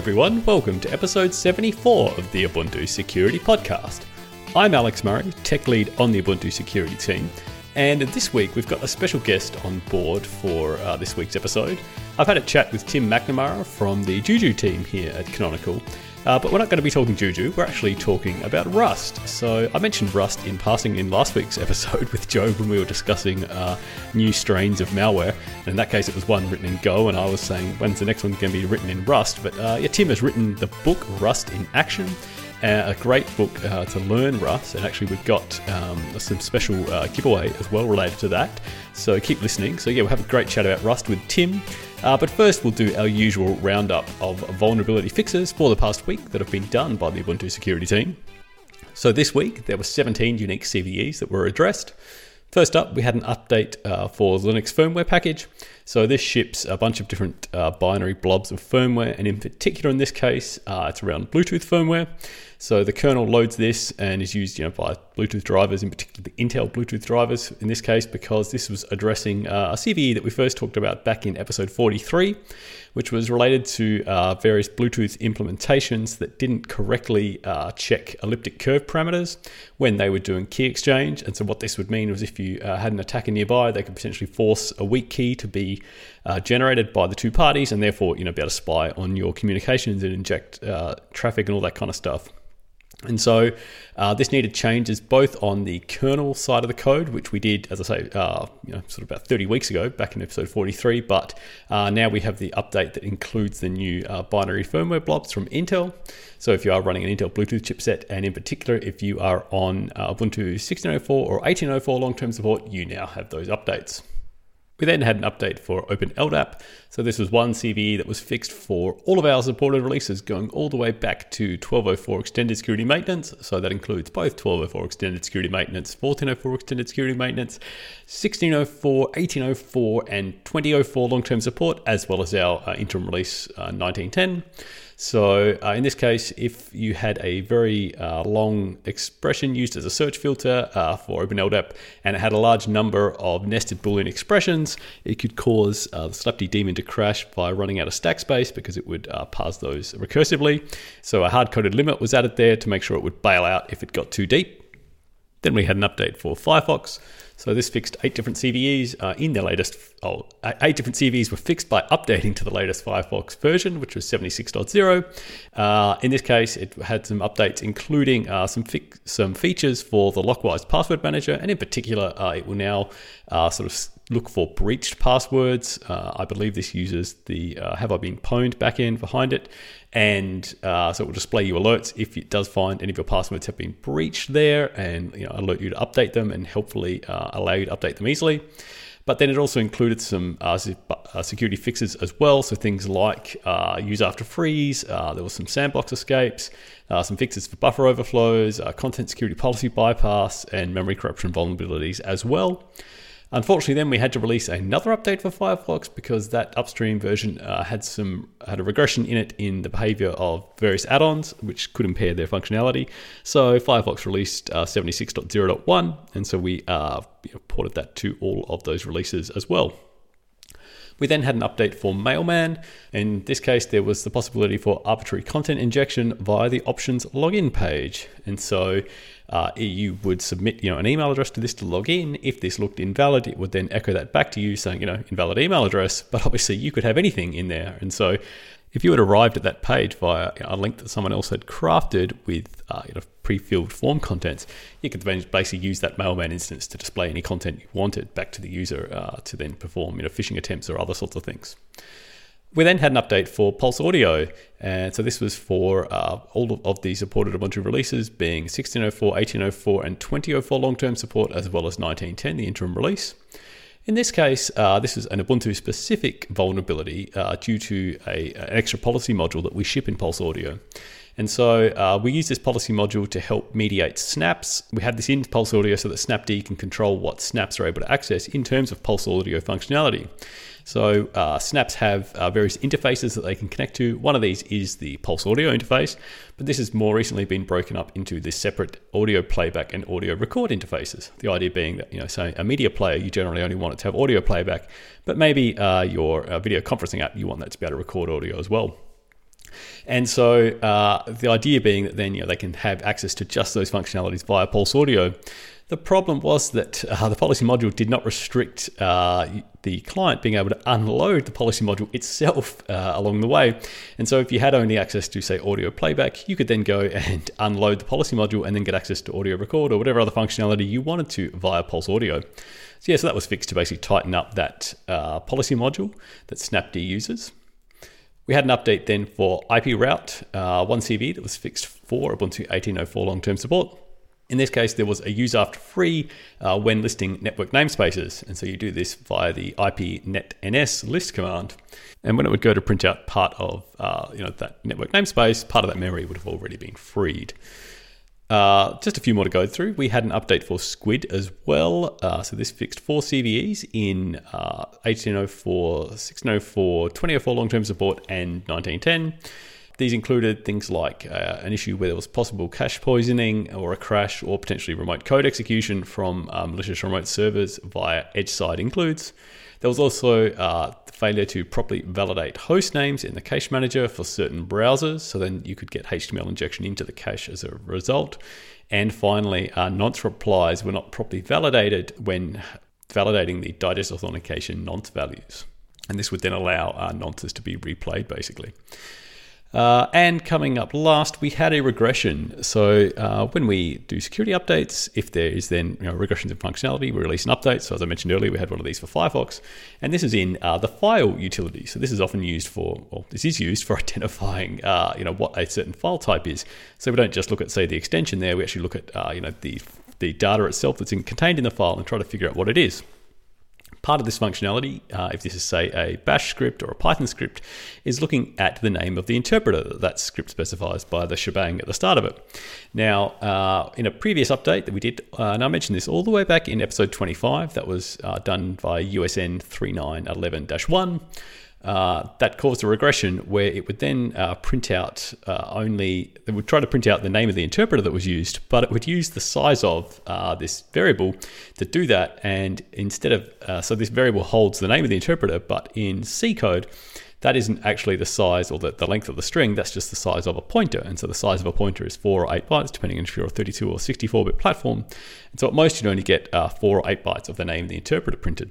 everyone, welcome to episode 74 of the Ubuntu Security Podcast. I'm Alex Murray, tech lead on the Ubuntu Security team, and this week we've got a special guest on board for uh, this week's episode. I've had a chat with Tim McNamara from the Juju team here at Canonical, uh, but we're not going to be talking Juju, we're actually talking about Rust. So I mentioned Rust in passing in last week's episode with Joe when we were discussing uh, new strains of malware. And in that case, it was one written in Go, and I was saying, when's the next one going to be written in Rust? But uh, yeah, Tim has written the book Rust in Action. Uh, a great book uh, to learn Rust, and actually we've got um, some special uh, giveaway as well related to that. So keep listening. So yeah, we'll have a great chat about Rust with Tim. Uh, but first, we'll do our usual roundup of vulnerability fixes for the past week that have been done by the Ubuntu security team. So this week, there were 17 unique CVEs that were addressed. First up, we had an update uh, for the Linux firmware package. So this ships a bunch of different uh, binary blobs of firmware, and in particular, in this case, uh, it's around Bluetooth firmware. So the kernel loads this and is used you know, by Bluetooth drivers, in particular the Intel Bluetooth drivers in this case, because this was addressing uh, a CVE that we first talked about back in episode 43, which was related to uh, various Bluetooth implementations that didn't correctly uh, check elliptic curve parameters when they were doing key exchange. And so what this would mean was if you uh, had an attacker nearby, they could potentially force a weak key to be uh, generated by the two parties and therefore you know be able to spy on your communications and inject uh, traffic and all that kind of stuff. And so uh, this needed changes both on the kernel side of the code, which we did, as I say, uh, you know, sort of about 30 weeks ago, back in episode 43. But uh, now we have the update that includes the new uh, binary firmware blobs from Intel. So if you are running an Intel Bluetooth chipset, and in particular if you are on uh, Ubuntu 1604 or 1804 long-term support, you now have those updates. We then had an update for OpenLDAP. So this was one CVE that was fixed for all of our supported releases going all the way back to 1204 extended security maintenance. So that includes both 1204 extended security maintenance, 1404 extended security maintenance, 1604, 1804, and 2004 long-term support, as well as our uh, interim release uh, 1910. So uh, in this case, if you had a very uh, long expression used as a search filter uh, for OpenLDAP and it had a large number of nested Boolean expressions, it could cause uh, the slapd daemon to crash by running out of stack space because it would uh, parse those recursively. So a hard-coded limit was added there to make sure it would bail out if it got too deep. Then we had an update for Firefox. So this fixed eight different CVEs uh, in the latest. Oh, eight different CVEs were fixed by updating to the latest Firefox version, which was 76.0. Uh, in this case, it had some updates, including uh, some fi- some features for the Lockwise password manager, and in particular, uh, it will now uh, sort of look for breached passwords. Uh, I believe this uses the Have I Been Pwned backend behind it, and uh, so it will display you alerts if it does find any of your passwords have been breached there and you know, alert you to update them and hopefully uh, allow you to update them easily. But then it also included some uh, uh security fixes as well. So things like uh, use after frees, uh, there was some sandbox escapes, some fixes for buffer overflows, content security policy bypass, and memory corruption vulnerabilities as well. Unfortunately, then we had to release another update for Firefox because that upstream version uh, had some had a regression in it in the behavior of various add-ons, which could impair their functionality. So Firefox released uh, 76.0.1, and so we uh, ported that to all of those releases as well. We then had an update for Mailman. In this case, there was the possibility for arbitrary content injection via the options login page. And so uh, you would submit you know, an email address to this to log in. If this looked invalid, it would then echo that back to you saying, you know, invalid email address. But obviously, you could have anything in there. And so if you had arrived at that page via a link that someone else had crafted with uh, you know, pre-filled form contents, you could then basically use that mailman instance to display any content you wanted back to the user uh, to then perform you know, phishing attempts or other sorts of things. We then had an update for Pulse Audio, and so this was for uh, all of the supported Ubuntu releases, being 1604, 1804, and 2004 long-term support, as well as 1910, the interim release. In this case, uh, this is an Ubuntu specific vulnerability uh, due to a, an extra policy module that we ship in Pulse Audio. And so uh, we use this policy module to help mediate snaps. We have this in Pulse Audio so that Snapd can control what snaps are able to access in terms of Pulse Audio functionality. So uh, snaps have uh, various interfaces that they can connect to. One of these is the Pulse Audio interface, but this has more recently been broken up into the separate audio playback and audio record interfaces. The idea being that, you know, say a media player, you generally only want it to have audio playback, but maybe uh, your uh, video conferencing app, you want that to be able to record audio as well. And so uh, the idea being that then you know they can have access to just those functionalities via Pulse Audio. The problem was that uh, the policy module did not restrict uh, the client being able to unload the policy module itself uh, along the way. And so, if you had only access to, say, audio playback, you could then go and unload the policy module and then get access to audio record or whatever other functionality you wanted to via Pulse Audio. So, yeah, so that was fixed to basically tighten up that uh, policy module that Snapd uses. We had an update then for IP route uh, 1CV that was fixed for Ubuntu 18.04 long term support. In this case, there was a use after free uh, when listing network namespaces. And so you do this via the ip netns list command. And when it would go to print out part of uh, you know, that network namespace, part of that memory would have already been freed. Uh, just a few more to go through. We had an update for Squid as well. Uh, so this fixed four CVEs in uh, 1804, 1604, 2004 long term support, and 1910. These included things like uh, an issue where there was possible cache poisoning or a crash or potentially remote code execution from uh, malicious remote servers via edge side includes. There was also uh, failure to properly validate host names in the cache manager for certain browsers, so then you could get HTML injection into the cache as a result. And finally, uh, nonce replies were not properly validated when validating the digest authentication nonce values. And this would then allow uh, nonces to be replayed basically. Uh, and coming up last, we had a regression. So uh, when we do security updates, if there is then you know, regressions in functionality, we release an update. So as I mentioned earlier, we had one of these for Firefox, and this is in uh, the file utility. So this is often used for, well, this is used for identifying, uh, you know, what a certain file type is. So we don't just look at say the extension there. We actually look at, uh, you know, the the data itself that's in, contained in the file and try to figure out what it is. Part of this functionality, uh, if this is, say, a bash script or a Python script, is looking at the name of the interpreter that that script specifies by the shebang at the start of it. Now, uh, in a previous update that we did, uh, and I mentioned this all the way back in episode 25, that was uh, done by USN 3911 1 uh, that caused a regression where it would then uh, print out uh, only, it would try to print out the name of the interpreter that was used, but it would use the size of uh, this variable to do that. And instead of, uh, so this variable holds the name of the interpreter, but in C code, that isn't actually the size or the, the length of the string, that's just the size of a pointer. And so the size of a pointer is 4 or 8 bytes, depending on if you're a 32 or 64 bit platform. And so at most, you'd only get uh, 4 or 8 bytes of the name of the interpreter printed.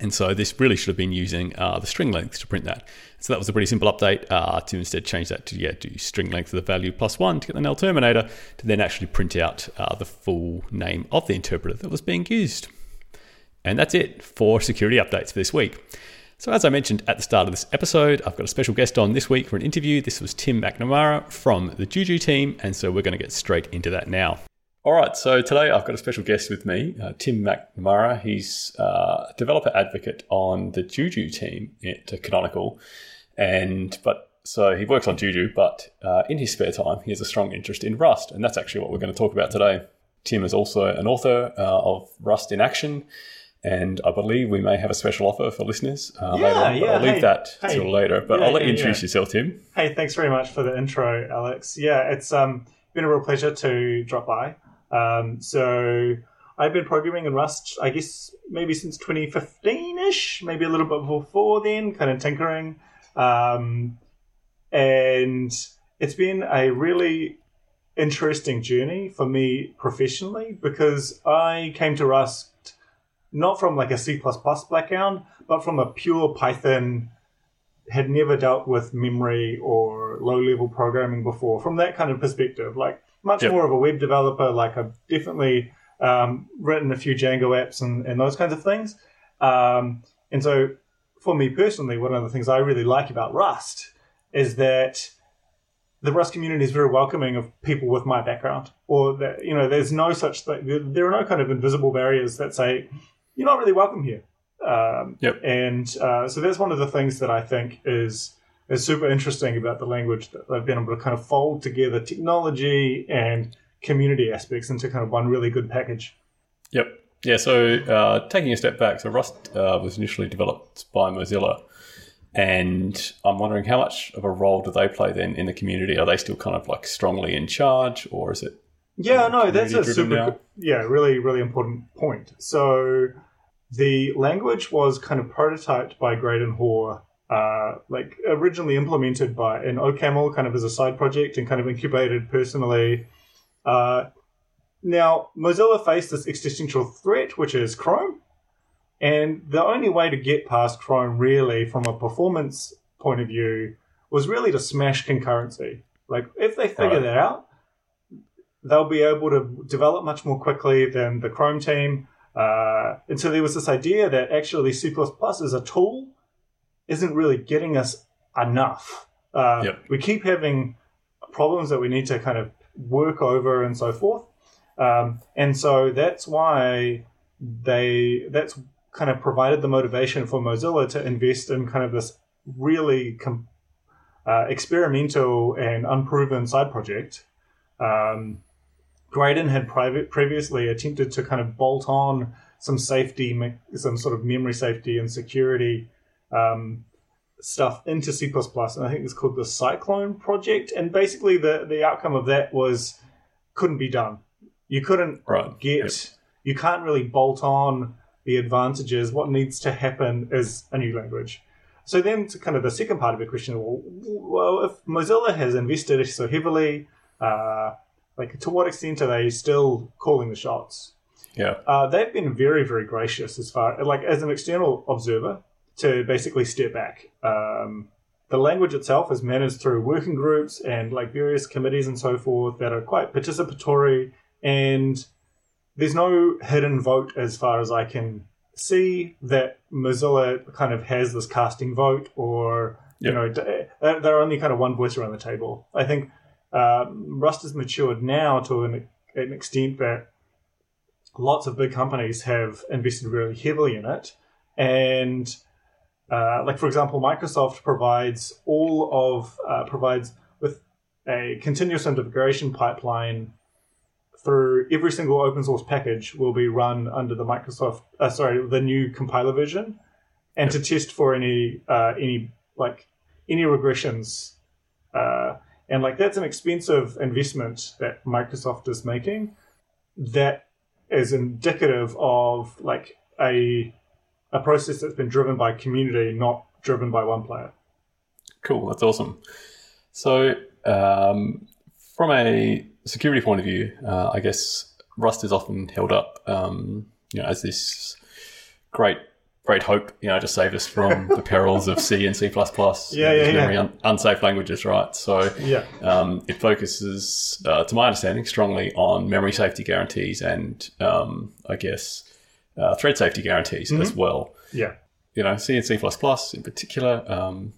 And so this really should have been using uh, the string length to print that. So that was a pretty simple update uh, to instead change that to yeah, do string length of the value plus one to get the null terminator to then actually print out uh, the full name of the interpreter that was being used. And that's it for security updates for this week. So, as I mentioned at the start of this episode, I've got a special guest on this week for an interview. This was Tim McNamara from the Juju team, and so we're going to get straight into that now. All right, so today I've got a special guest with me, uh, Tim McNamara. He's uh, a developer advocate on the Juju team at Canonical, and but so he works on Juju, but uh, in his spare time he has a strong interest in Rust, and that's actually what we're going to talk about today. Tim is also an author uh, of Rust in Action, and I believe we may have a special offer for listeners uh, yeah, later on, but yeah, I'll leave hey, that hey, till later. But yeah, I'll let you introduce yourself, Tim. Hey, thanks very much for the intro, Alex. Yeah, it's um, been a real pleasure to drop by. Um, so I've been programming in Rust, I guess maybe since 2015 ish, maybe a little bit before then, kind of tinkering. Um, and it's been a really interesting journey for me professionally because I came to Rust not from like a C background, but from a pure Python, had never dealt with memory or low level programming before. From that kind of perspective, like much yep. more of a web developer. Like I've definitely um, written a few Django apps and, and those kinds of things. Um, and so for me personally, one of the things I really like about Rust is that the Rust community is very welcoming of people with my background, or that you know, there's no such thing. There are no kind of invisible barriers that say you're not really welcome here. Um, yep. And uh, so that's one of the things that I think is is super interesting about the language that they've been able to kind of fold together technology and community aspects into kind of one really good package. Yep. Yeah. So uh, taking a step back, so Rust uh, was initially developed by Mozilla, and I'm wondering how much of a role do they play then in the community? Are they still kind of like strongly in charge, or is it? Yeah, no, that's a super, now? yeah, really, really important point. So the language was kind of prototyped by Graydon Hoare uh, like originally implemented by an OCaml kind of as a side project and kind of incubated personally. Uh, now, Mozilla faced this existential threat, which is Chrome. And the only way to get past Chrome, really, from a performance point of view, was really to smash concurrency. Like, if they figure Right. that out, they'll be able to develop much more quickly than the Chrome team. Uh, and so there was this idea that actually C++ is a tool isn't really getting us enough. Uh, Yep. We keep having problems that we need to kind of work over and so forth. Um, and so that's why they that's kind of provided the motivation for Mozilla to invest in kind of this really com- uh, experimental and unproven side project. Um, Graydon had private previously attempted to kind of bolt on some safety, some sort of memory safety and security um, stuff into C++, and I think it's called the Cyclone project. And basically, the the outcome of that was couldn't be done. You couldn't Right. get Yep. you can't really bolt on the advantages. What needs to happen is a new language. So then, to kind of the second part of the question, well, well if Mozilla has invested so heavily, uh, like to what extent are they still calling the shots? Yeah. Uh, they've been very, very gracious as far like as an external observer to basically step back. Um, the language itself is managed through working groups and like various committees and so forth that are quite participatory, and there's no hidden vote as far as I can see that Mozilla kind of has this casting vote or you know d- uh, they're only kind of one voice around the table. I think um, Rust has matured now to an, an extent that lots of big companies have invested really heavily in it. And uh, like for example, Microsoft provides all of uh, provides with a continuous integration pipeline through every single open source package will be run under the Microsoft uh, sorry the new compiler version, and to test for any uh, any like any regressions. Uh, and like that's an expensive investment that Microsoft is making. That is indicative of like a a process that's been driven by community, not driven by one player. Cool. That's awesome. So, um, from a security point of view, uh, I guess Rust is often held up, um, you know, as this great, great hope, you know, to save us from the perils of C and C++. Yeah, yeah, yeah. memory un- unsafe languages, right? So, Yeah. um, it focuses, uh, to my understanding, strongly on memory safety guarantees and, um, I guess, uh, thread safety guarantees Mm-hmm. as well Yeah. you know, C and C++ in particular, um,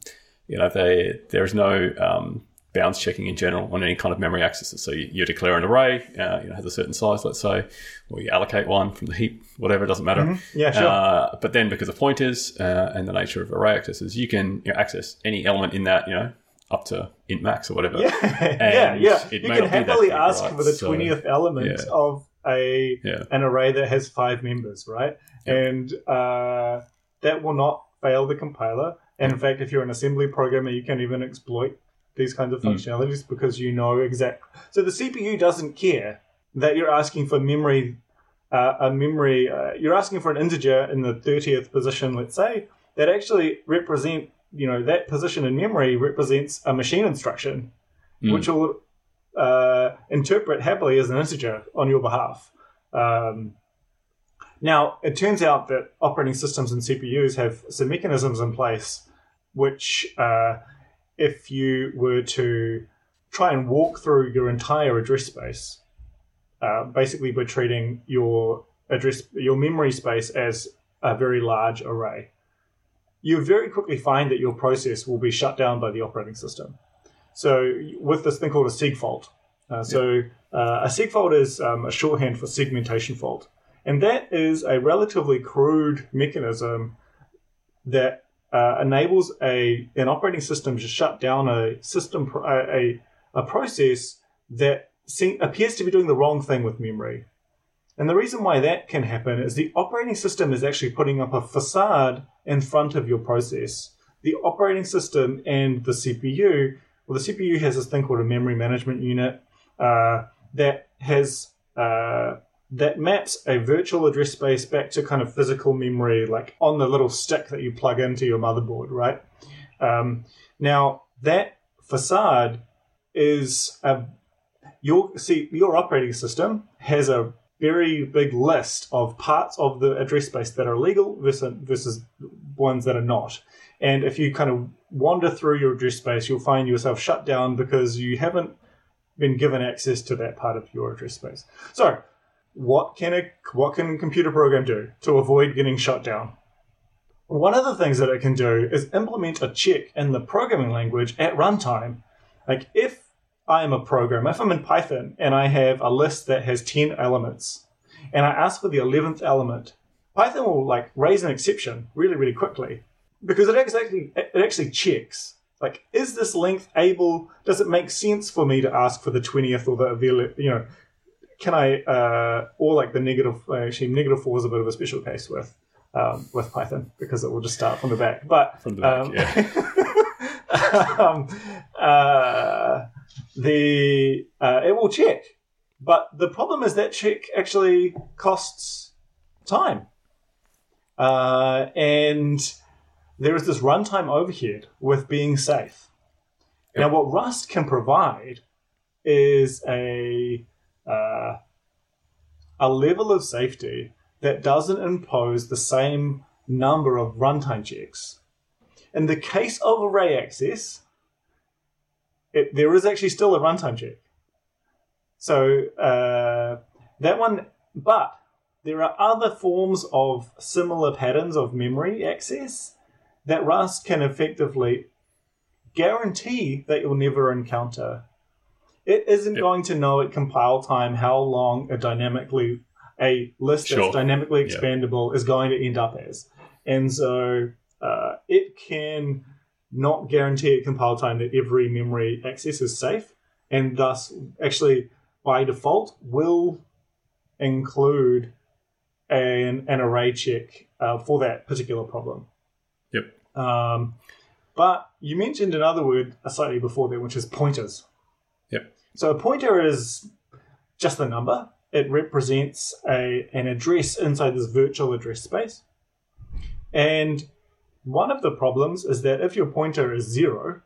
you know, they, there is no um, bounds checking in general on any kind of memory accesses. So you, you declare an array, uh, you know, has a certain size, let's say, or you allocate one from the heap, whatever, it doesn't matter. Yeah, sure. Uh, but then because of pointers uh, and the nature of array accesses, you can you know, access any element in that, you know, up to int max or whatever. Yeah, yeah, And yeah. it You can not be that happily ask right? for the So, twentieth element yeah. of a Yeah. an array that has five members, right? And uh, that will not fail the compiler. And in fact, if you're an assembly programmer, you can even exploit these kinds of Hmm. functionalities because you know exactly. So the CPU doesn't care that you're asking for memory, uh, a memory. Uh, you're asking for an integer in the thirtieth position, let's say, that actually represent. You know that position in memory represents a machine instruction, Mm. which will uh, interpret happily as an integer on your behalf. Um, now, it turns out that operating systems and CPUs have some mechanisms in place which, uh, if you were to try and walk through your entire address space, uh, basically we're treating your address, your memory space as a very large array. You very quickly find that your process will be shut down by the operating system. So, with this thing called a seg fault. Uh, so, uh, a seg fault is um, a shorthand for segmentation fault. And that is a relatively crude mechanism that uh, enables a an operating system to shut down a system a, a process that se- appears to be doing the wrong thing with memory. And the reason why that can happen is the operating system is actually putting up a facade in front of your process. The operating system and the CPU, well, the CPU has this thing called a memory management unit uh, that has uh, that maps a virtual address space back to kind of physical memory, like on the little stick that you plug into your motherboard, right? Um, now that facade is a your see your operating system has a very big list of parts of the address space that are legal versus, versus ones that are not. And if you kind of wander through your address space, you'll find yourself shut down because you haven't been given access to that part of your address space. So, what can a what can a computer program do to avoid getting shut down? One of the things that it can do is implement a check in the programming language at runtime. Like if I am a programmer, if I'm in Python and I have a list that has 10 elements and I ask for the 11th element, Python will like raise an exception really, really quickly because it actually, it actually checks like, is this length able, does it make sense for me to ask for the 20th or the, you know, can I, uh, or like the negative, actually negative four is a bit of a special case with, um, with Python because it will just start from the back. But, from the back, um, yeah. um, uh, the uh, it will check, but the problem is that check actually costs time, uh, and there is this runtime overhead with being safe. Now, what Rust can provide is a uh, a level of safety that doesn't impose the same number of runtime checks. In the case of array access, it, there is actually still a runtime check. So uh, that one, but there are other forms of similar patterns of memory access that Rust can effectively guarantee that you'll never encounter. It isn't Yep. going to know at compile time how long a dynamically a list Sure. that's dynamically expandable is going to end up as, and so uh, it can not guarantee at compile time that every memory access is safe, and thus actually by default will include an an array check uh, for that particular problem. Um, but you mentioned another word slightly before there, which is pointers. Yep. So a pointer is just a number. It represents a an address inside this virtual address space. And one of the problems is that if your pointer is zero,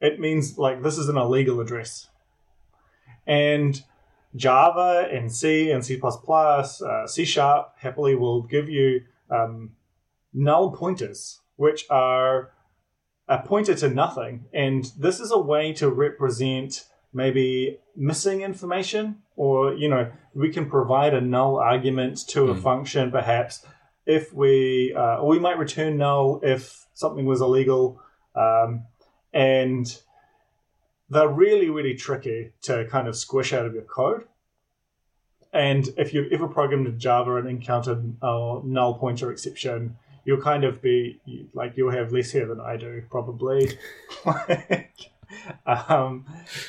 it means like this is an illegal address. And Java and C and C++, uh, C Sharp happily will give you um, null pointers, which are a pointer to nothing. And this is a way to represent maybe missing information, or, you know, we can provide a null argument to a Mm. function perhaps if we, uh, or we might return null if something was illegal. Um, and they're really, really tricky to kind of squish out of your code. And if you've ever programmed in Java and encountered a null pointer exception, you'll kind of be like you'll have less hair than I do, probably. Like, um,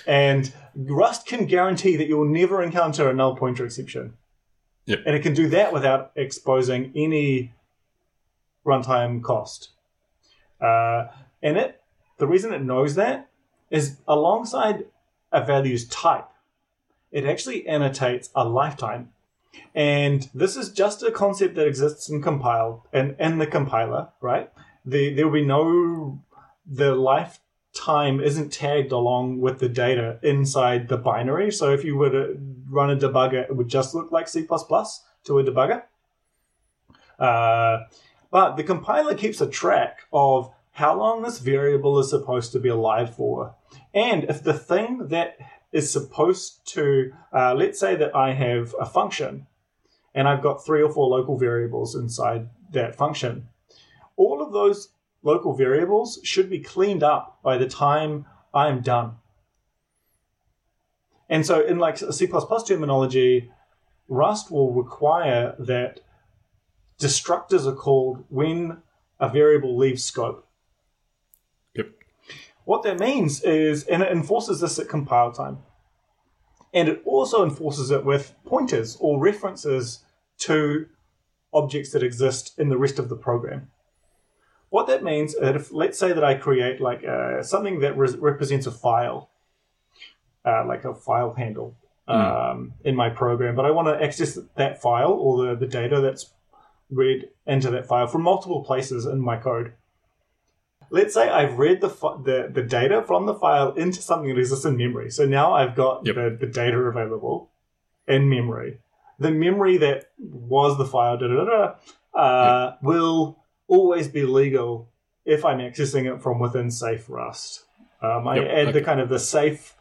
and Rust can guarantee that you'll never encounter a null pointer exception. Yep. And it can do that without exposing any runtime cost. Uh, and it, the reason it knows that is alongside a value's type, it actually annotates a lifetime. And this is just a concept that exists in compile and in the compiler, right? The, there will be no the lifetime isn't tagged along with the data inside the binary. So if you were to run a debugger, it would just look like C to a debugger. Uh, but the compiler keeps a track of how long this variable is supposed to be alive for. And if the thing that is supposed to, uh, let's say that I have a function and I've got three or four local variables inside that function, all of those local variables should be cleaned up by the time I'm done. And so, in like C terminology, Rust will require that destructors are called when a variable leaves scope. What that means is, and it enforces this at compile time, and it also enforces it with pointers or references to objects that exist in the rest of the program. What that means is, if let's say that I create like uh, something that re- represents a file, uh, like a file handle um, in my program, but I want to access that file or the, the data that's read into that file from multiple places in my code. Let's say I've read the, the the data from the file into something that exists in memory. So now I've got Yep. the, the data available in memory. The memory that was the file da, da, da, da, uh, will always be legal if I'm accessing it from within safe Rust. Um, I Yep, add the kind of the safe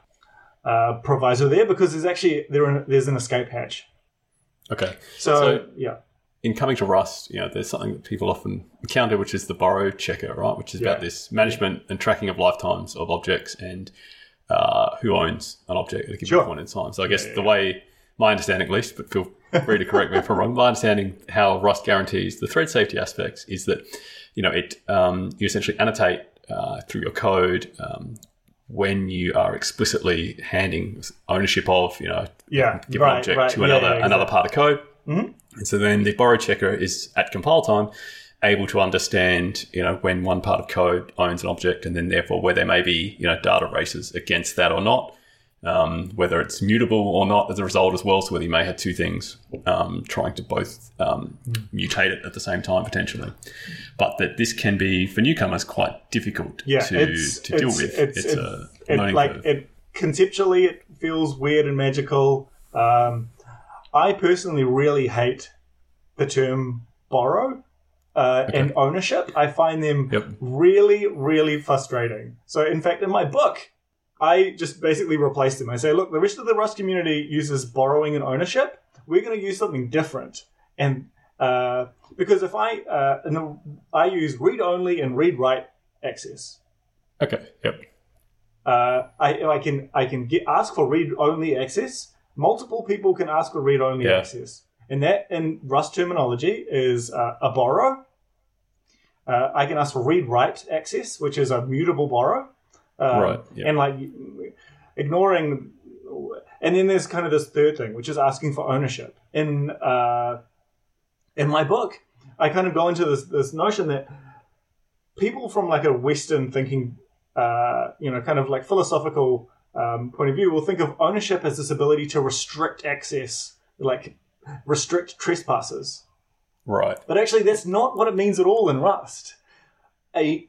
uh, proviso there because there's actually there there's an escape hatch. Okay. So, So- yeah, in coming to Rust, you know, there's something that people often encounter, which is the borrow checker, right? Which is Yeah. about this management and tracking of lifetimes of objects and uh, who owns an object at a given Sure. point in time. So I guess Yeah, the yeah. way, my understanding at least, but feel free to correct me if I'm wrong. My understanding how Rust guarantees the thread safety aspects is that, you know, it um, you essentially annotate uh, through your code. Um, when you are explicitly handing ownership of, you know, yeah, given right, object right. to another another exactly. part of code. Mhm. And so then the borrow checker is at compile time able to understand, you know, when one part of code owns an object, and then therefore where there may be, you know, data races against that or not. Um, whether it's mutable or not as a result as well, so whether you may have two things um, trying to both um, mutate it at the same time potentially, but that this can be for newcomers quite difficult yeah, to, it's, to deal it's, with. It's, It's, it, a it, learning like curve. it conceptually, it feels weird and magical. Um, I personally really hate the term borrow uh, and ownership. I find them Yep. really, really frustrating. So, in fact, in my book, I just basically replaced them. I say, look, the rest of the Rust community uses borrowing and ownership. We're going to use something different, and uh, because if I uh, and the, I use read only and read write access. Okay. Yep. Uh, I, I can I can get ask for read only access. Multiple people can ask for read only Yeah. access, and that in Rust terminology is uh, a borrow. Uh, I can ask for read write access, which is a mutable borrow. Um, Right, yeah. And like ignoring, and then there's kind of this third thing, which is asking for ownership. In uh, in my book, I kind of go into this this notion that people from like a Western thinking, uh, you know, kind of like philosophical um, point of view, we'll think of ownership as this ability to restrict access, like restrict trespassers. Right. But actually, that's not what it means at all in Rust. A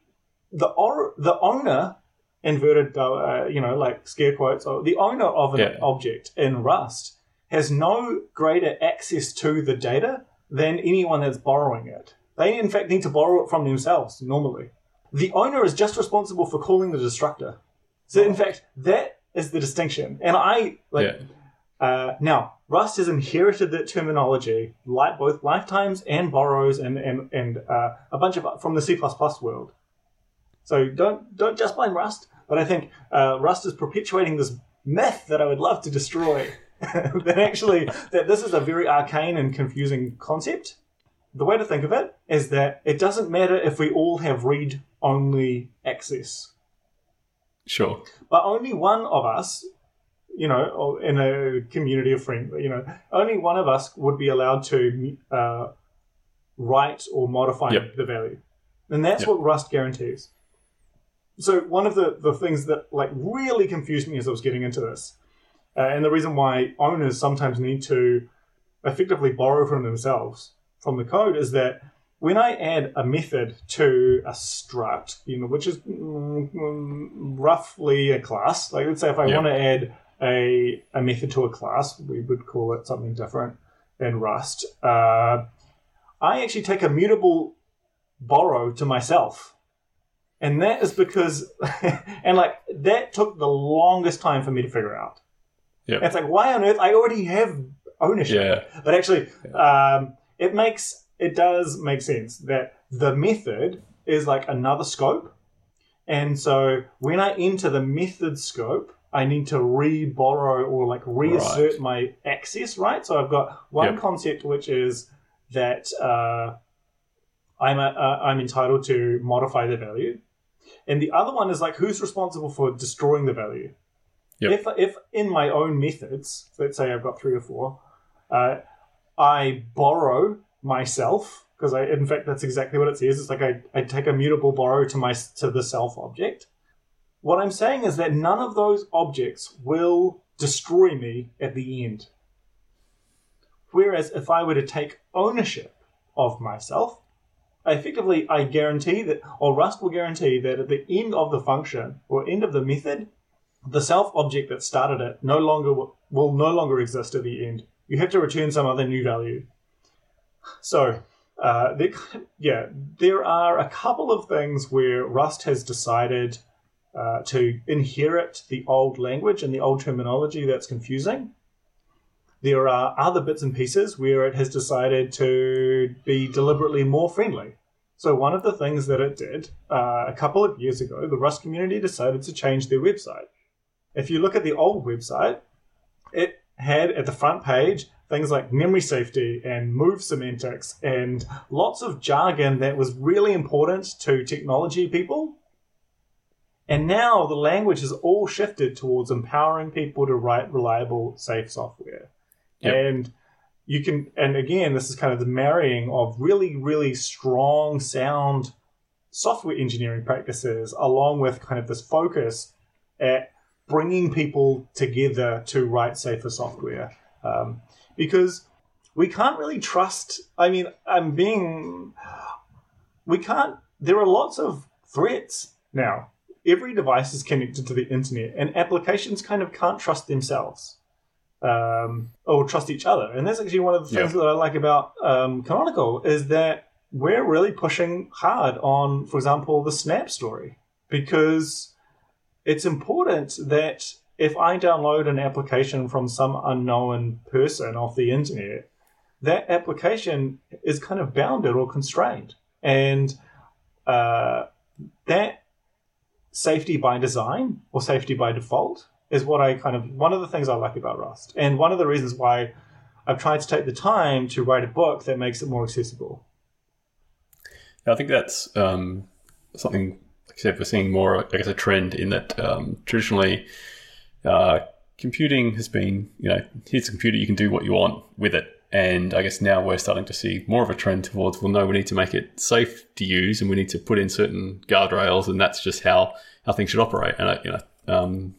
the or, the owner inverted, uh, you know, like scare quotes, or the owner of an Yeah. object in Rust has no greater access to the data than anyone that's borrowing it. They, in fact, need to borrow it from themselves normally. The owner is just responsible for calling the destructor. So, in fact, that is the distinction. And I like. yeah. Uh, now, Rust has inherited that terminology, like both lifetimes and borrows, and and and uh, a bunch of from the C world. So don't don't just blame Rust, but I think uh, Rust is perpetuating this myth that I would love to destroy. that actually that this is a very arcane and confusing concept. The way to think of it is that it doesn't matter if we all have read only access Sure. but only one of us, you know, in a community of friends, you know, only one of us would be allowed to uh, write or modify Yep. the value, and that's Yep. what Rust guarantees. So one of the, the things that like really confused me as I was getting into this, uh, and the reason why owners sometimes need to effectively borrow from themselves from the code is that when I add a method to a struct, you know, which is mm, mm, roughly a class, like let's say if I Yeah. want to add a, a method to a class, we would call it something different in Rust. Uh, I actually take a mutable borrow to myself. And that is because, and like, that took the longest time for me to figure out. Yeah. It's like, why on earth? I already have ownership. Yeah. But actually, um, it makes it does make sense that the method is like another scope, and so when I enter the method scope, I need to re-borrow or like reassert Right. my access, right? So I've got one Yep. concept which is that uh, I'm a, uh, I'm entitled to modify the value, and the other one is like who's responsible for destroying the value. Yep. If if in my own methods, let's say I've got three or four, uh, I borrow myself because I, in fact, that's exactly what it says. It's like I, I take a mutable borrow to my to the self object. What I'm saying is that none of those objects will destroy me at the end. Whereas if I were to take ownership of myself, effectively I guarantee that, or Rust will guarantee that at the end of the function or end of the method, the self object that started it no longer will, will no longer exist at the end. You have to return some other new value. So, uh, there, yeah, there are a couple of things where Rust has decided uh, to inherit the old language and the old terminology that's confusing. There are other bits and pieces where it has decided to be deliberately more friendly. So, one of the things that it did uh, a couple of years ago, the Rust community decided to change their website. If you look at the old website, it had at the front page things like memory safety and move semantics and lots of jargon that was really important to technology people. And now the language has all shifted towards empowering people to write reliable, safe software. Yep. And you can, and again, this is kind of the marrying of really, really strong, sound software engineering practices along with kind of this focus at bringing people together to write safer software. Um, because we can't really trust. I mean, I'm being. We can't. There are lots of threats now. Every device is connected to the internet, and applications kind of can't trust themselves um, or trust each other. And that's actually one of the things yeah. that I like about um, Canonical is that we're really pushing hard on, for example, the Snap story because it's important that if I download an application from some unknown person off the internet, that application is kind of bounded or constrained. And uh, that safety by design or safety by default is what I kind of one of the things I like about Rust, and one of the reasons why I've tried to take the time to write a book that makes it more accessible. I think that's um, something. Like I said, we're seeing more, I guess, a trend in that um, traditionally, uh, computing has been, you know, here's a computer, you can do what you want with it. And I guess now we're starting to see more of a trend towards, well, no, we need to make it safe to use, and we need to put in certain guardrails, and that's just how how things should operate. And I, you know, um,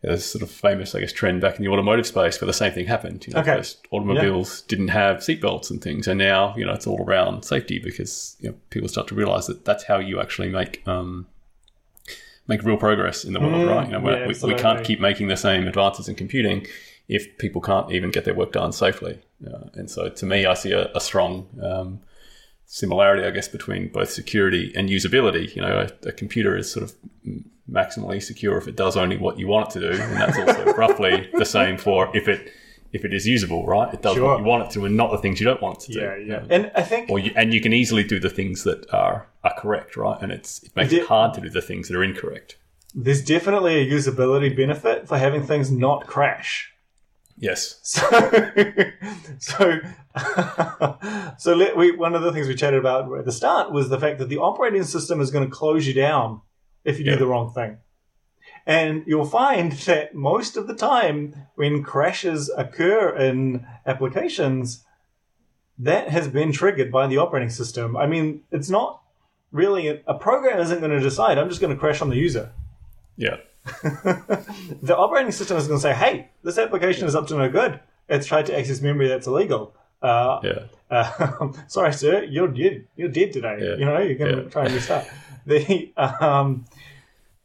there's sort of famous, I guess, trend back in the automotive space where the same thing happened. You know, okay. First, automobiles yeah. didn't have seatbelts and things, and now you know it's all around safety because you know, people start to realize that that's how you actually make um, make real progress in the world, mm, right? You know, yeah, we, we, can't keep making the same advances in computing if people can't even get their work done safely. Uh, and so, to me, I see a, a strong um, similarity, I guess, between both security and usability. You know, a, a, computer is sort of maximally secure if it does only what you want it to do, and that's also roughly the same for if it if it is usable, right? It does sure. what you want it to, and not the things you don't want it to yeah, do. Yeah, yeah. And I think, or you, and you can easily do the things that are are correct, right? And it's it makes it hard to do the things that are incorrect. There's definitely a usability benefit for having things not crash. Yes. So, so, so let, we, one of the things we chatted about at the start was the fact that the operating system is going to close you down if you do the wrong thing. And you'll find that most of the time when crashes occur in applications, that has been triggered by the operating system. I mean, it's not really a program isn't going to decide, I'm just going to crash on the user. Yeah. the operating system is going to say, "Hey, this application is up to no good. It's tried to access memory that's illegal." Uh, yeah. Uh, sorry, sir, you're dead. You're dead today. Yeah. You know, you're going to yeah. try and restart. the um,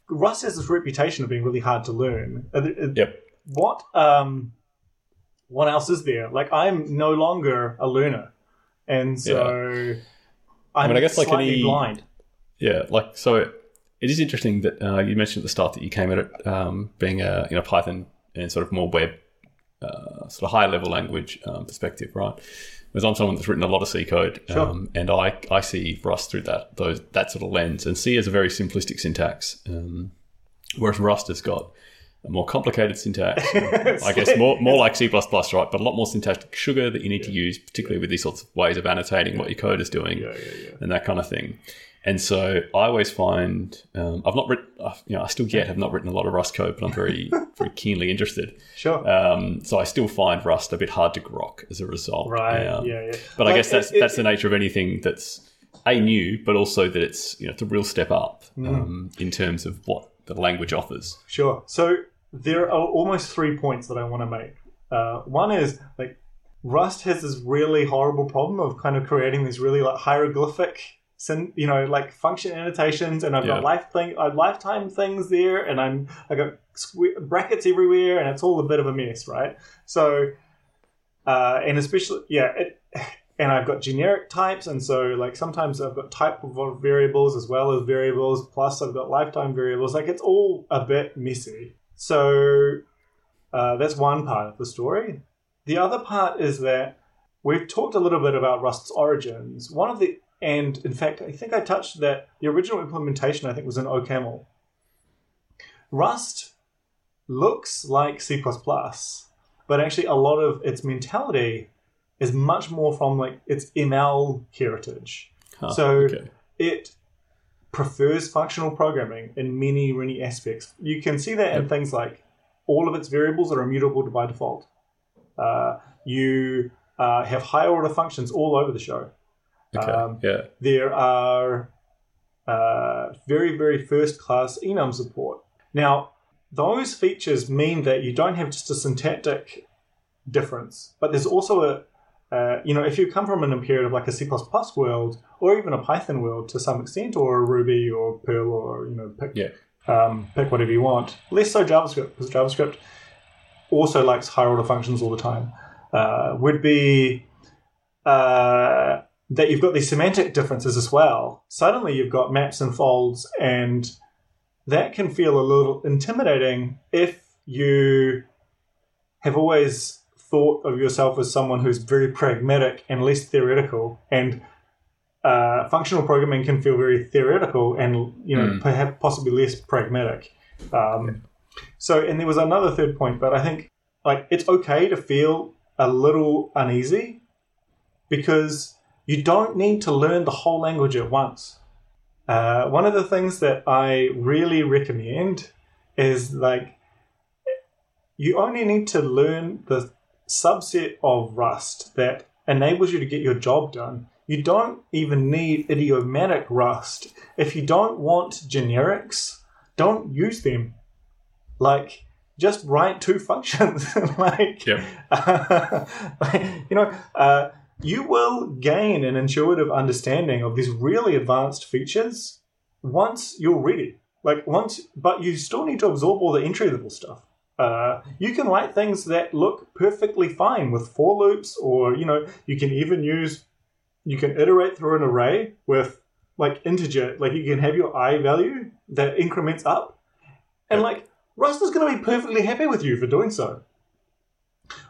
Rust has this reputation of being really hard to learn. Uh, yep. What um, what else is there? Like, I'm no longer a learner, and so yeah. I'm I mean, I guess like any, blind. Yeah, like so it is interesting that uh, you mentioned at the start that you came at it um, being a you know Python and sort of more web, uh, sort of high level language um, perspective, right? Because I'm someone that's written a lot of C code, sure. um, and I, I see Rust through that those that sort of lens, and C is a very simplistic syntax, um, whereas Rust has got a more complicated syntax. I guess more more like C++, right? But a lot more syntactic sugar that you need yeah. to use, particularly with these sorts of ways of annotating what your code is doing yeah, yeah, and that kind of thing. And so I always find um, I've not written, uh, you know, I still yet have not written a lot of Rust code, but I'm very, very keenly interested. Sure. Um, so I still find Rust a bit hard to grok as a result. Right. Um, yeah. Yeah. But I guess that's it, that's the nature of anything that's a new, but also that it's you know it's a real step up mm. in terms of what the language offers. Sure. So there are almost three points that I want to make. Uh, one is like Rust has this really horrible problem of kind of creating these really like hieroglyphic, you know, like function annotations, and I've Yeah. got life thing, uh, lifetime things there, and I'm I got brackets everywhere, and it's all a bit of a mess, right? So, uh, and especially yeah, it, and I've got generic types, and so like sometimes I've got type of variables as well as variables, plus I've got lifetime variables. Like it's all a bit messy. So uh, that's one part of the story. The other part is that we've talked a little bit about Rust's origins. One of the and in fact, I think I touched that the original implementation I think was in OCaml. Rust looks like C++, but actually a lot of its mentality is much more from like its ML heritage. Huh, So- okay. It prefers functional programming in many, many aspects. You can see that in things like all of its variables are immutable by default. Uh, you uh, have higher order functions all over the show. Okay. um, yeah. There are uh, very, very first class enum support. Now, those features mean that you don't have just a syntactic difference, but there's also a uh, you know, if you come from an imperative like a C++ world, or even a Python world to some extent, or a Ruby or Perl, or you know, pick Yeah. um, pick whatever you want. Less so JavaScript, because JavaScript also likes higher order functions all the time. Uh, would be uh, that you've got these semantic differences as well. Suddenly you've got maps and folds, and that can feel a little intimidating if you have always thought of yourself as someone who's very pragmatic and less theoretical and uh, functional programming can feel very theoretical and you know Mm. perhaps possibly less pragmatic um, so and there was another third point but i think like it's okay to feel a little uneasy because you don't need to learn the whole language at once uh, one of the things that i really recommend is like you only need to learn the subset of Rust that enables you to get your job done. You don't even need idiomatic Rust. If you don't want generics, don't use them. Like, just write two functions. like, you know, uh, you will gain an intuitive understanding of these really advanced features once you're ready. Like once, but you still need to absorb all the entry level stuff. Uh, you can write things that look perfectly fine with for loops, or you know, you can even use, you can iterate through an array with like integer, like you can have your i value that increments up, and like Rust is going to be perfectly happy with you for doing so.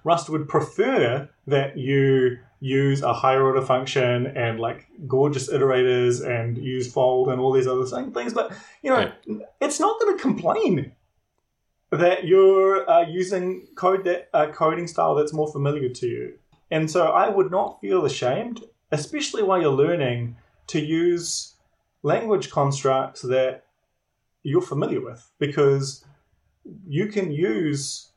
Rust would prefer that you use a higher order function and like gorgeous iterators and use fold and all these other same things, but you know, it's not going to complain that you're uh, using code that uh, coding style that's more familiar to you. And so I would not feel ashamed, especially while you're learning, to use language constructs that you're familiar with because you can use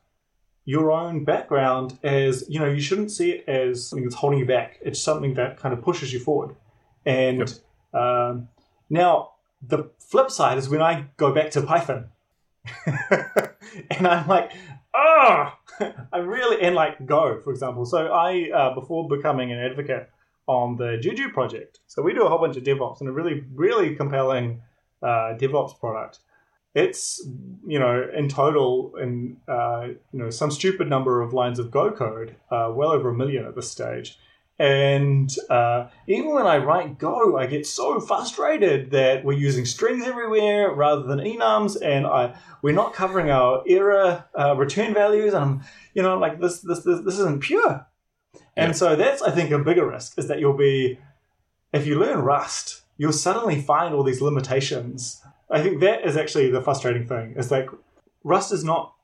your own background as you know you shouldn't see it as something that's holding you back. It's something that kind of pushes you forward. And um, now the flip side is when i go back to python. And i'm like oh i really and like go for example. So i uh, before becoming an advocate on the juju project so we do a whole bunch of devops and a really really compelling uh, devops product it's you know in total in uh, you know some stupid number of lines of go code uh, well over a million at this stage and uh, even when i write go i get so frustrated that we're using strings everywhere rather than enums and i we're not covering our error uh, return values and i'm you know like this this this, this isn't pure and Yeah. so that's i think a bigger risk is that you'll be if you learn rust you'll suddenly find all these limitations I think that is actually the frustrating thing. Is like Rust is not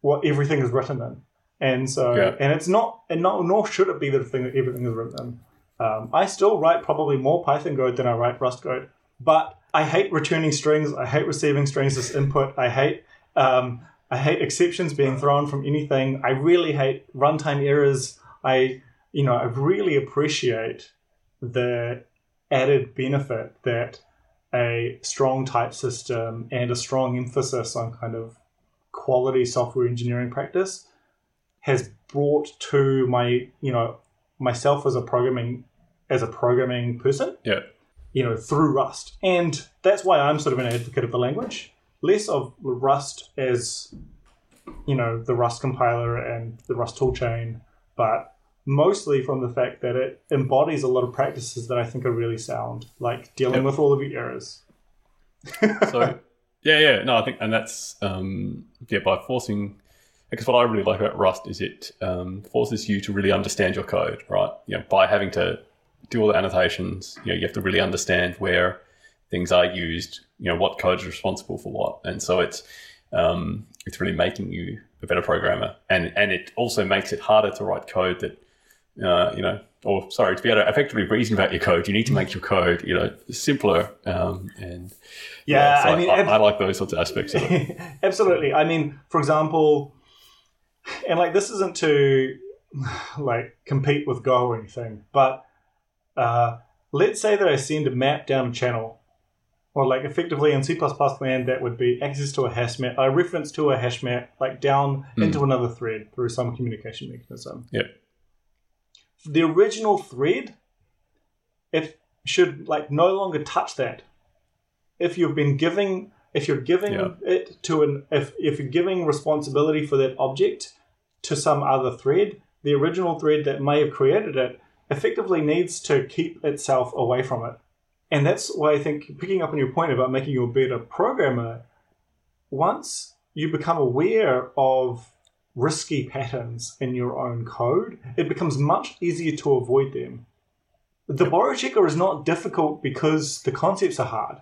what everything is written in, and so Yeah. and it's not, and not, nor should it be the thing that everything is written in. Um, I still write probably more Python code than I write Rust code, but I hate returning strings. I hate receiving strings as input. I hate um, I hate exceptions being thrown from anything. I really hate runtime errors. I you know I really appreciate the added benefit that a strong type system and a strong emphasis on kind of quality software engineering practice has brought to my you know myself as a programming as a programming person Yeah. you know through rust and that's why i'm sort of an advocate of the language less of rust as you know the rust compiler and the rust toolchain but mostly from the fact that it embodies a lot of practices that i think are really sound like dealing Yep. with all of your errors So yeah, yeah, no, I think, and that's um, yeah, by forcing. Because what I really like about Rust is it um, forces you to really understand your code, right? You know, by having to do all the annotations, you know, you have to really understand where things are used. You know, what code is responsible for what, and so it's um, it's really making you a better programmer, and and it also makes it harder to write code that uh, you know, or sorry, to be able to effectively reason about your code, you need to make your code, you know, simpler. Um, and Yeah, so I mean, I, ev- I like those sorts of aspects of it. Absolutely. I mean, for example, and like this isn't to like compete with Go or anything, but uh, let's say that I send a map down a channel, or like effectively in C land, that would be access to a hash map, a reference to a hash map, like down into another thread through some communication mechanism. Yep. The original thread, it should like no longer touch that if you've been giving if you're giving Yeah. it to an if if you're giving responsibility for that object to some other thread the original thread that may have created it effectively needs to keep itself away from it and that's why i think picking up on your point about making you a better programmer once you become aware of risky patterns in your own code it becomes much easier to avoid them the borrow checker is not difficult because the concepts are hard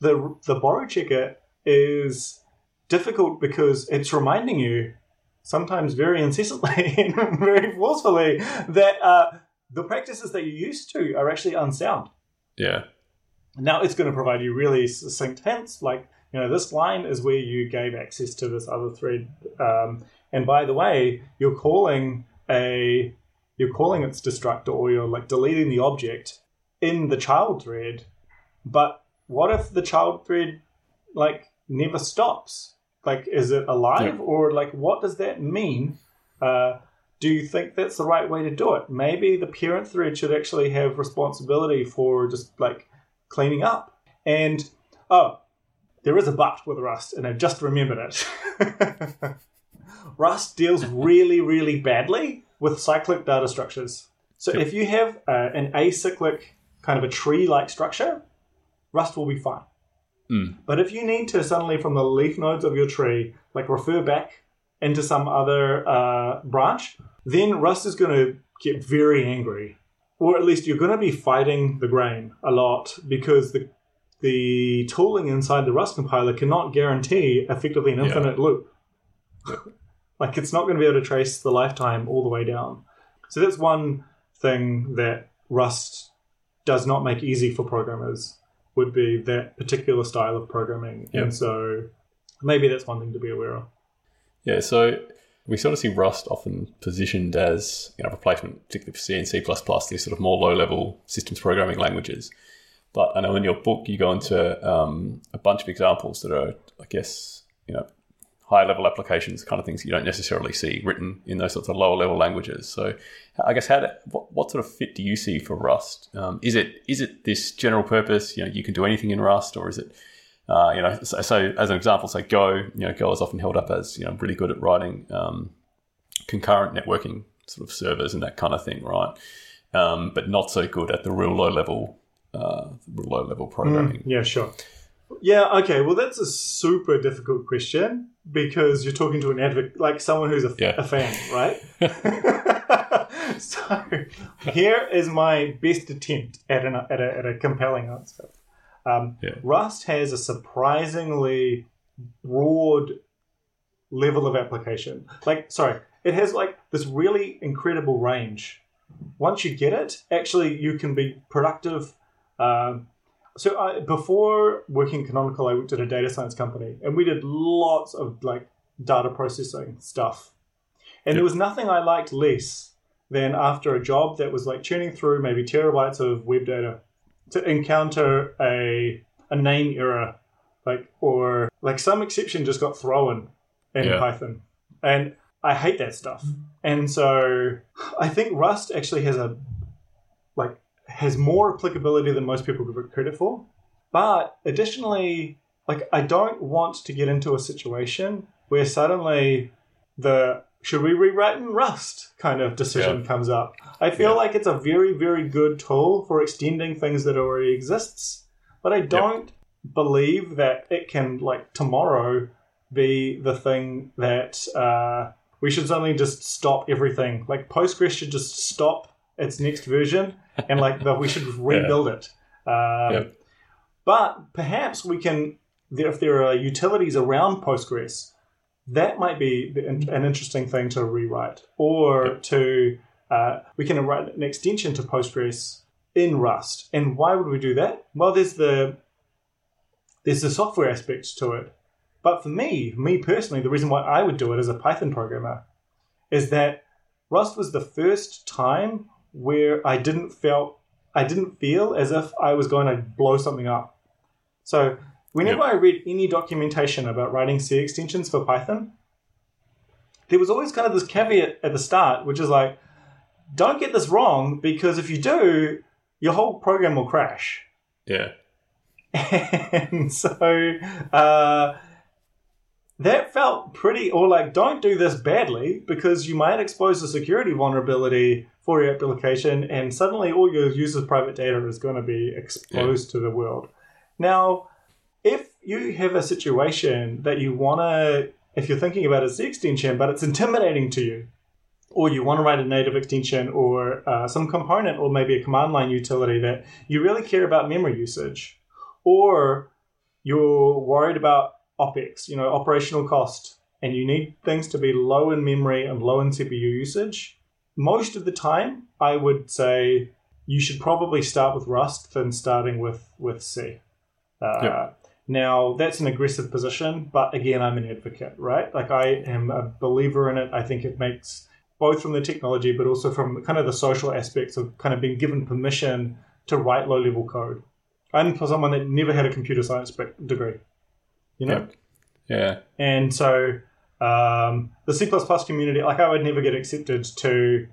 the the borrow checker is difficult because it's reminding you sometimes very incessantly and very forcefully that uh, the practices that you're used to are actually unsound. Yeah. Now it's going to provide you really succinct hints, like you know this line is where you gave access to this other thread, um, and by the way, you're calling a you're calling its destructor or you're like deleting the object in the child thread, but what if the child thread like never stops? Like, is it alive Yeah. or like what does that mean? Uh, do you think that's the right way to do it? Maybe the parent thread should actually have responsibility for just like cleaning up. And oh, there is a but with Rust, and I've just remembered it. Rust deals really, really badly with cyclic data structures. So Yep. if you have uh, an acyclic kind of a tree-like structure, Rust will be fine. Mm. But if you need to suddenly from the leaf nodes of your tree, like refer back into some other uh, branch, then Rust is going to get very angry, or at least you're going to be fighting the grain a lot because the the tooling inside the Rust compiler cannot guarantee effectively an Yeah. infinite loop. Like it's not going to be able to trace the lifetime all the way down. So that's one thing that Rust does not make easy for programmers would be that particular style of programming. Yeah. And so maybe that's one thing to be aware of. Yeah, so we sort of see Rust often positioned as you know replacement, particularly for C and C++, these sort of more low-level systems programming languages. But I know in your book you go into um, a bunch of examples that are, I guess, you know, higher-level applications, kind of things you don't necessarily see written in those sorts of lower-level languages. So, I guess, how do, what, what sort of fit do you see for Rust? Um, is it is it this general purpose? You know, you can do anything in Rust, or is it uh, you know, so, so as an example, say Go, you know, Go is often held up as you know really good at writing um, concurrent networking sort of servers and that kind of thing, right? Um, but not so good at the real low level, uh, real low level programming. Yeah, sure. Yeah, okay. Well, that's a super difficult question because you're talking to an advocate, like someone who's a, Yeah. a fan, right? so here is my best attempt at, an, at, a, at a compelling answer. Um, Yeah. Rust has a surprisingly broad level of application. Like, sorry, it has like this really incredible range. Once you get it, actually, you can be productive. Um, so I, before working Canonical, I worked at a data science company, and we did lots of like data processing stuff. And there was nothing I liked less than after a job that was like churning through maybe terabytes of web data to encounter a a name error, like or like some exception just got thrown in Yeah. Python, and I hate that stuff. Mm-hmm. And so I think Rust actually has a like has more applicability than most people give it credit for. But additionally, like I don't want to get into a situation where suddenly the should we rewrite in Rust kind of decision Yeah. comes up. I feel Yeah. like it's a very, very good tool for extending things that already exists, but I don't believe that it can like tomorrow be the thing that uh, we should suddenly just stop everything. Like Postgres should just stop its next version and like the, we should rebuild it. Um, Yep. But perhaps we can, if there are utilities around Postgres, that might be an interesting thing to rewrite, or to uh, we can write an extension to Postgres in Rust. And why would we do that? Well, there's the there's the software aspect to it. But for me, me personally, the reason why I would do it as a Python programmer is that Rust was the first time where I didn't felt I didn't feel as if I was going to blow something up. So whenever Yep. I read any documentation about writing C extensions for Python, there was always kind of this caveat at the start, which is like, don't get this wrong, because if you do, your whole program will crash. Yeah. And so uh, that felt pretty, or like, don't do this badly because you might expose a security vulnerability for your application, and suddenly all your users' private data is going to be exposed to the world. Now, if you have a situation that you want to, if you're thinking about a C extension, but it's intimidating to you, or you want to write a native extension or uh, some component or maybe a command line utility that you really care about memory usage, or you're worried about OPEX, you know, operational cost, and you need things to be low in memory and low in CPU usage, most of the time, I would say you should probably start with Rust than starting with, with C. Uh, Yep. Now, that's an aggressive position, but again, I'm an advocate, right? Like, I am a believer in it. I think it makes both from the technology, but also from kind of the social aspects of kind of being given permission to write low level code. I'm for someone that never had a computer science degree, you know? Yep. Yeah. And so um, the C community, like I would never get accepted to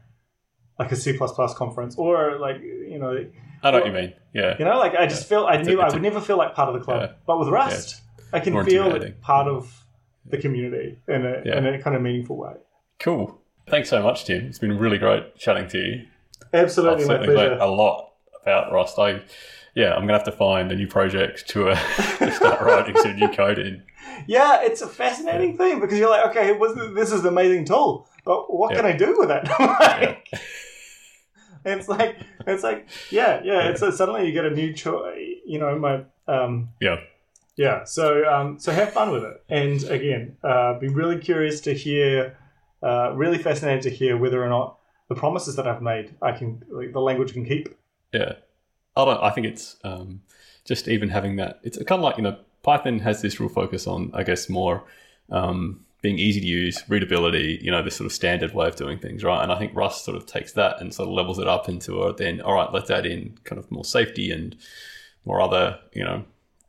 like a C conference or like, you know, I know what you mean. Yeah. you know, like I just feel I It's a- knew I a- would never feel like part of the club. Yeah. But with Rust, I can More feel like part of the community in a, Yeah. in a kind of meaningful way. Cool. Thanks so much, Tim. It's been really great chatting to you. I've Absolutely, my certainly pleasure. learned a lot about Rust. I, yeah, I'm gonna have to find a new project to, uh, to start writing some new code in. Yeah, it's a fascinating thing because you're like, okay, this is an amazing tool, but what can I do with it? like, it's like, it's like, yeah, yeah. It's a, suddenly you get a new choice. You know, my, um, Yeah. yeah. So, um, so have fun with it, and again, uh, be really curious to hear, uh, really fascinated to hear whether or not the promises that I've made, I can, like, the language can keep. Yeah. I don't. I think it's um, just even having that. It's kind of like you know, Python has this real focus on, I guess, more um, being easy to use, readability. You know, this sort of standard way of doing things, right? And I think Rust sort of takes that and sort of levels it up into a then. All right, let's add in kind of more safety and more other, you know,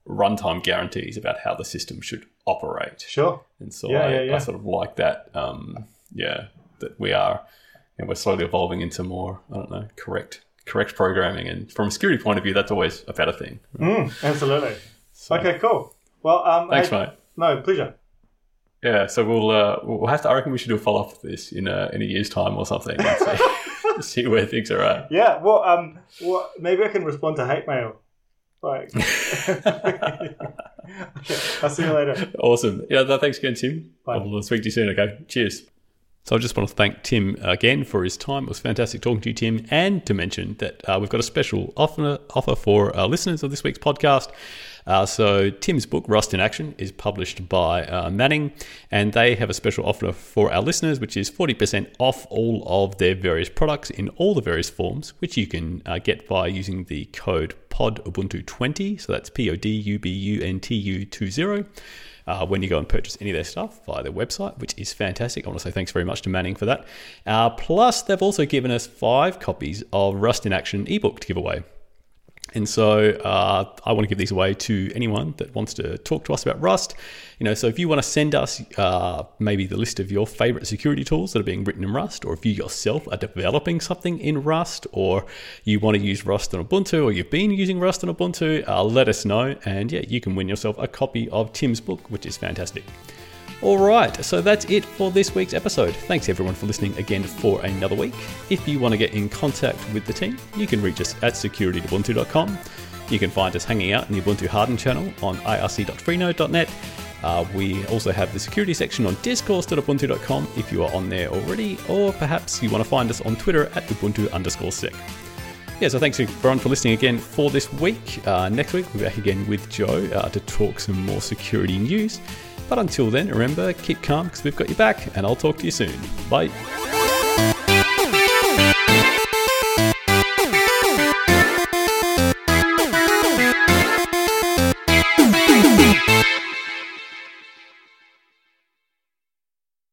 runtime guarantees about how the system should operate. Sure. And so Yeah, I, yeah, yeah. I sort of like that. Um, yeah, that we are, and we're slowly evolving into more. I don't know, correct, correct programming. And from a security point of view, that's always a better thing. Mm, absolutely. So, Okay, cool. Well, um, Thanks, hey- mate. No, pleasure. Yeah, so we'll uh, we'll have to. I reckon we should do a follow up of this in a, in a year's time or something. See, see where things are at. Yeah, well, um, well, maybe I can respond to hate mail. Like, okay, I'll see you later. Awesome. Yeah, no, thanks again, Tim. Bye. I'll speak to you soon. Okay, cheers. So I just want to thank Tim again for his time. It was fantastic talking to you, Tim, and to mention that uh, we've got a special offer offer for our listeners of this week's podcast. Uh, so Tim's book Rust in Action is published by uh, Manning, and they have a special offer for our listeners, which is forty percent off all of their various products in all the various forms, which you can uh, get by using the code POD Ubuntu twenty. So that's P O D U B U N T U two zero uh, when you go and purchase any of their stuff via their website, which is fantastic. I want to say thanks very much to Manning for that. Uh, plus, they've also given us five copies of Rust in Action ebook to give away. And so uh, I want to give these away to anyone that wants to talk to us about Rust. You know, so if you want to send us uh, maybe the list of your favorite security tools that are being written in Rust, or if you yourself are developing something in Rust, or you want to use Rust on Ubuntu, or you've been using Rust on Ubuntu, uh, let us know. And yeah, you can win yourself a copy of Tim's book, which is fantastic. All right, so that's it for this week's episode. Thanks everyone for listening again for another week. If you want to get in contact with the team, you can reach us at security.ubuntu.com. You can find us hanging out in the Ubuntu Hardened channel on irc.freenode.net. Uh, we also have the security section on discourse.ubuntu.com if you are on there already, or perhaps you want to find us on Twitter at ubuntu underscore sec. Yeah, so thanks everyone for listening again for this week. Uh, next week, we'll be back again with Joe uh, to talk some more security news. But until then, remember, keep calm because we've got your back, and I'll talk to you soon. Bye.